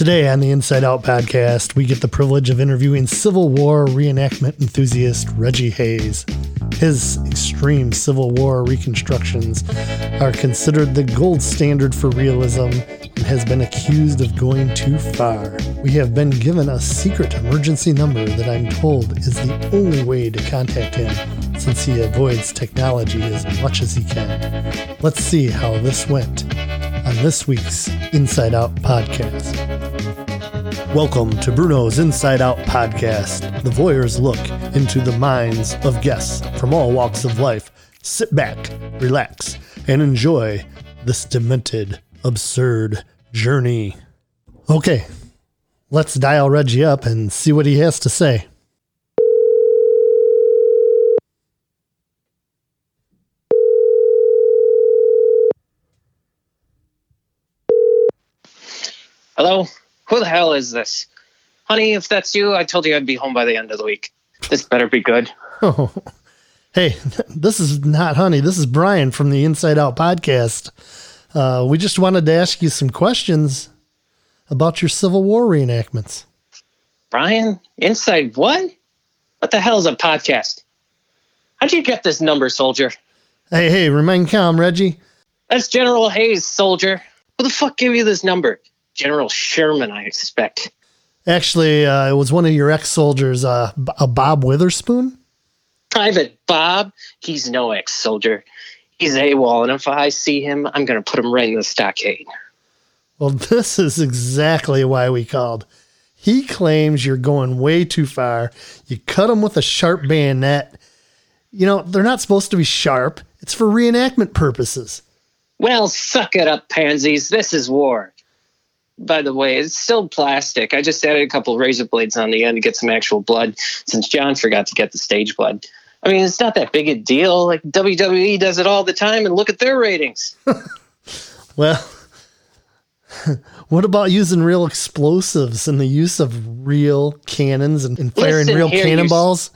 Today on the Inside Out podcast, we get the privilege of interviewing Civil War reenactment enthusiast Reggie Hayes. His extreme Civil War reconstructions are considered the gold standard for realism and has been accused of going too far. We have been given a secret emergency number that I'm told is the only way to contact him since he avoids technology as much as he can. Let's see how this went on this week's Inside Out podcast. Welcome to Bruno's Inside Out podcast, the voyeur's look into the minds of guests from all walks of life. Sit back, relax, and enjoy this demented, absurd journey. Okay, let's dial Reggie up and see what he has to say. Hello? Who the hell is this? Honey, if that's you, I told you I'd be home by the end of the week. This better be good. Oh, hey, this is not Honey. This is Brian from the Inside Out podcast. Uh, we just wanted to ask you some questions about your Civil War reenactments. Brian? Inside what? What the hell is a podcast? How'd you get this number, soldier? Hey, hey, remain calm, Reggie. That's General Hayes, soldier. Who the fuck gave you this number? General Sherman, I expect. Actually, uh, it was one of your ex soldiers, uh, a Bob Witherspoon. Private Bob, he's no ex soldier. He's AWOL, and if I see him, I'm going to put him right in the stockade. Well, this is exactly why we called. He claims you're going way too far. You cut him with a sharp bayonet. You know, they're not supposed to be sharp, it's for reenactment purposes. Well, suck it up, pansies. This is war. By the way, it's still plastic. I just added a couple razor blades on the end to get some actual blood since John forgot to get the stage blood. I mean, it's not that big a deal. Like WWE does it all the time, and look at their ratings. Well, what about using real explosives and the use of real cannons and, and firing Listen real cannonballs?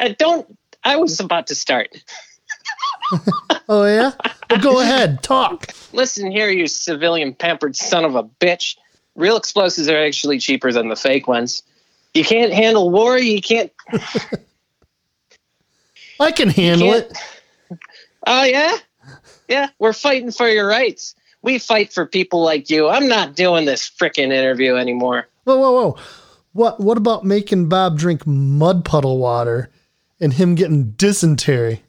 Uh, don't. I was about to start. Oh, yeah? Well, go ahead, talk. Listen here, you civilian pampered son of a bitch. Real explosives are actually cheaper than the fake ones. You can't handle war. You can't. I can handle it. Oh yeah, yeah. We're fighting for your rights. We fight for people like you. I'm not doing this frickin' interview anymore. Whoa, whoa, whoa. What, what about making Bob drink mud puddle water and him getting dysentery?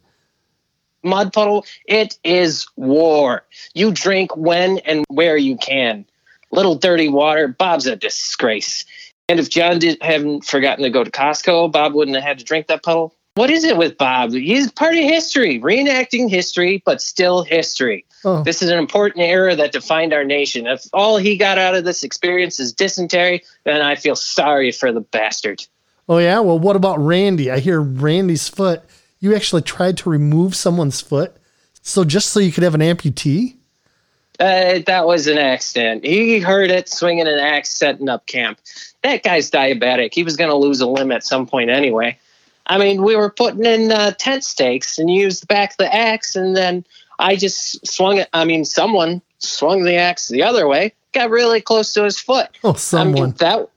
Mud puddle. It is war. You drink when and where you can. Little dirty water. Bob's a disgrace. And if John did, hadn't forgotten to go to Costco, Bob wouldn't have had to drink that puddle. What is it with Bob? He's part of history, reenacting history, but still history. Oh. This is an important era that defined our nation. If all he got out of this experience is dysentery, then I feel sorry for the bastard. Oh, yeah? Well, what about Randy? I hear Randy's foot. You actually tried to remove someone's foot. So just so you could have an amputee? Uh, that was an accident. He heard it swinging an axe setting up camp. That guy's diabetic. He was going to lose a limb at some point anyway. I mean, we were putting in uh, tent stakes and used the back of the axe, and then I just swung it. I mean, someone swung the axe the other way, got really close to his foot. Oh, I mean, someone. that.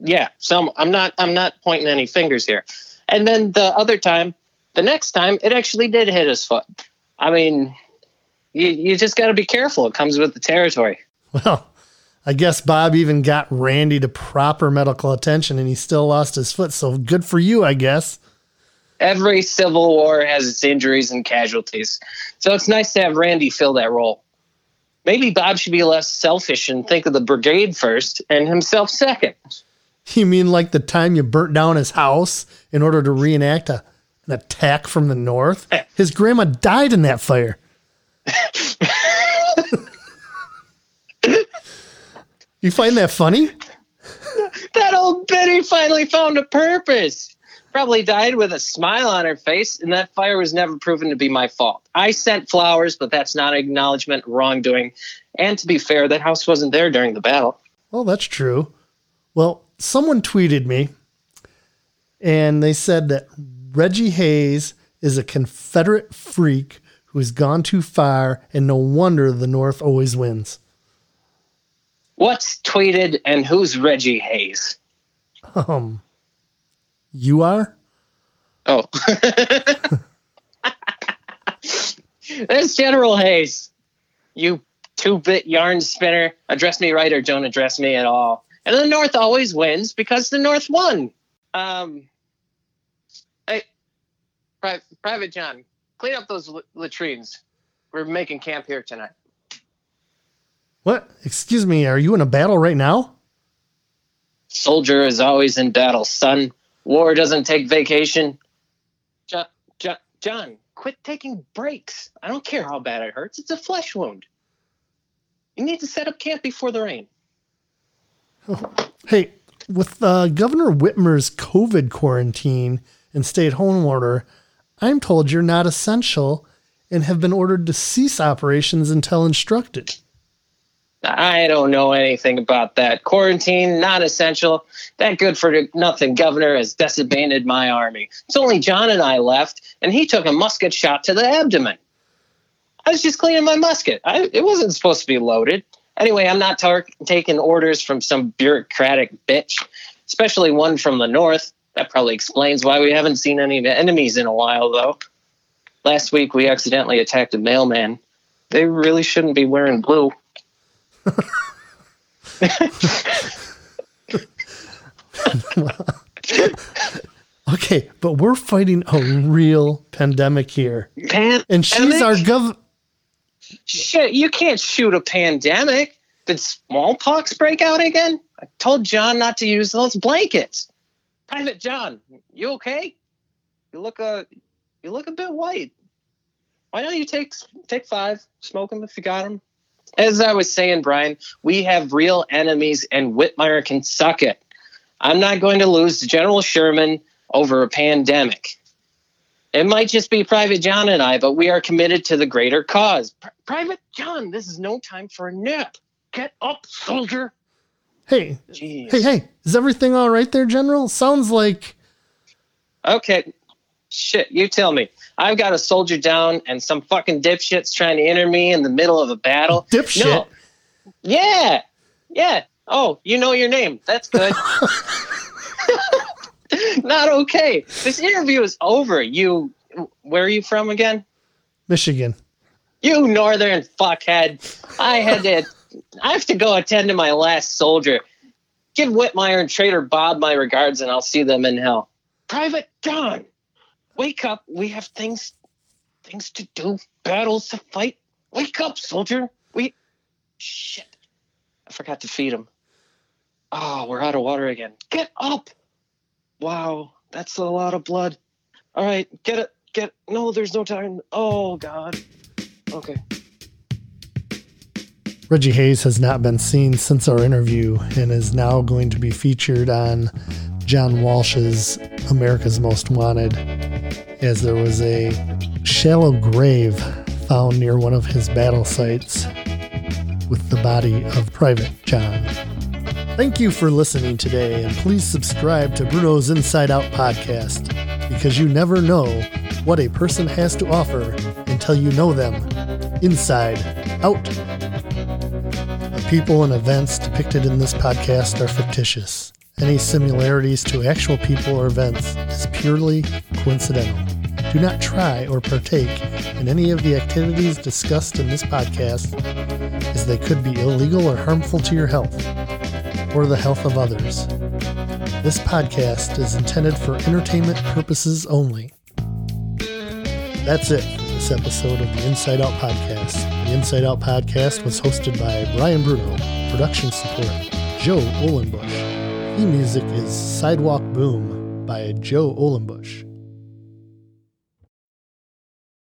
Yeah, some. I'm not. I'm not pointing any fingers here. And then the other time, the next time, it actually did hit his foot. I mean, you you just got to be careful. It comes with the territory. Well, I guess Bob even got Randy to proper medical attention and he still lost his foot. So good for you, I guess. Every civil war has its injuries and casualties, so it's nice to have Randy fill that role. Maybe Bob should be less selfish and think of the brigade first and himself second. You mean like the time you burnt down his house in order to reenact a, an attack from the north? Eh. His grandma died in that fire. you find that funny? That old Betty finally found a purpose. Probably died with a smile on her face, and that fire was never proven to be my fault. I sent flowers, but that's not acknowledgement of wrongdoing. And to be fair, that house wasn't there during the battle. Well, that's true. Well, someone tweeted me and they said that Reggie Hayes is a Confederate freak who has gone too far, and no wonder the North always wins. What's tweeted and who's Reggie Hayes? Um, you are? Oh. That's General Hayes. You two bit yarn spinner. Address me right or don't address me at all. And the North always wins because the North won. Um, hey, Pri- Private John, clean up those l- latrines. We're making camp here tonight. What? Excuse me, are you in a battle right now? Soldier is always in battle, son. War doesn't take vacation. John, John, John, quit taking breaks. I don't care how bad it hurts. It's a flesh wound. You need to set up camp before the rain. Hey, with uh, Governor Whitmer's COVID quarantine and stay at home order, I'm told you're not essential and have been ordered to cease operations until instructed. I don't know anything about that. Quarantine, not essential. That good for nothing governor has disbanded my army. It's only John and I left, and he took a musket shot to the abdomen. I was just cleaning my musket. I, it wasn't supposed to be loaded. Anyway, I'm not tar- taking orders from some bureaucratic bitch, especially one from the north. That probably explains why we haven't seen any enemies in a while, though. Last week, we accidentally attacked a mailman. They really shouldn't be wearing blue. Okay, but we're fighting a real pandemic here. Pan- And she's our gov. Shit, you can't shoot a pandemic. Did smallpox break out again? I told John not to use those blankets. Private John, you okay? You look a you look a bit white. Why don't you take take five, smoke them if you got them? As I was saying, Brian, we have real enemies, and Whitmire can suck it. I'm not going to lose to General Sherman over a pandemic. It might just be Private John and I, but we are committed to the greater cause. Pri- Private John, this is no time for a nap. Get up, soldier. Hey, Jeez. hey, hey, is everything all right there, General? Sounds like. Okay. Shit, you tell me. I've got a soldier down and some fucking dipshits trying to enter me in the middle of a battle. Dipshit? No. Yeah. Yeah. Oh, you know your name. That's good. Not okay. This interview is over. You, where are you from again? Michigan. You northern fuckhead. I had to, I have to go attend to my last soldier. Give Whitmire and Traitor Bob my regards and I'll see them in hell. Private John, wake up. We have things, things to do, battles to fight. Wake up, soldier. We, shit. I forgot to feed him. Oh, we're out of water again. Get up. Wow, that's a lot of blood. All right, get it. Get no, there's no time. Oh God. Okay. Reggie Hayes has not been seen since our interview and is now going to be featured on John Walsh's America's Most Wanted, as there was a shallow grave found near one of his battle sites with the body of Private John. Thank you for listening today, and please subscribe to Bruno's Inside Out podcast because you never know what a person has to offer until you know them inside out. The people and events depicted in this podcast are fictitious. Any similarities to actual people or events is purely coincidental. Do not try or partake in any of the activities discussed in this podcast, as they could be illegal or harmful to your health or the health of others. This podcast is intended for entertainment purposes only. That's it for this episode of the Inside Out Podcast. The Inside Out Podcast was hosted by Brian Bruno, production support, Joe Olenbush. Theme music is Sidewalk Boom by Joe Olenbush.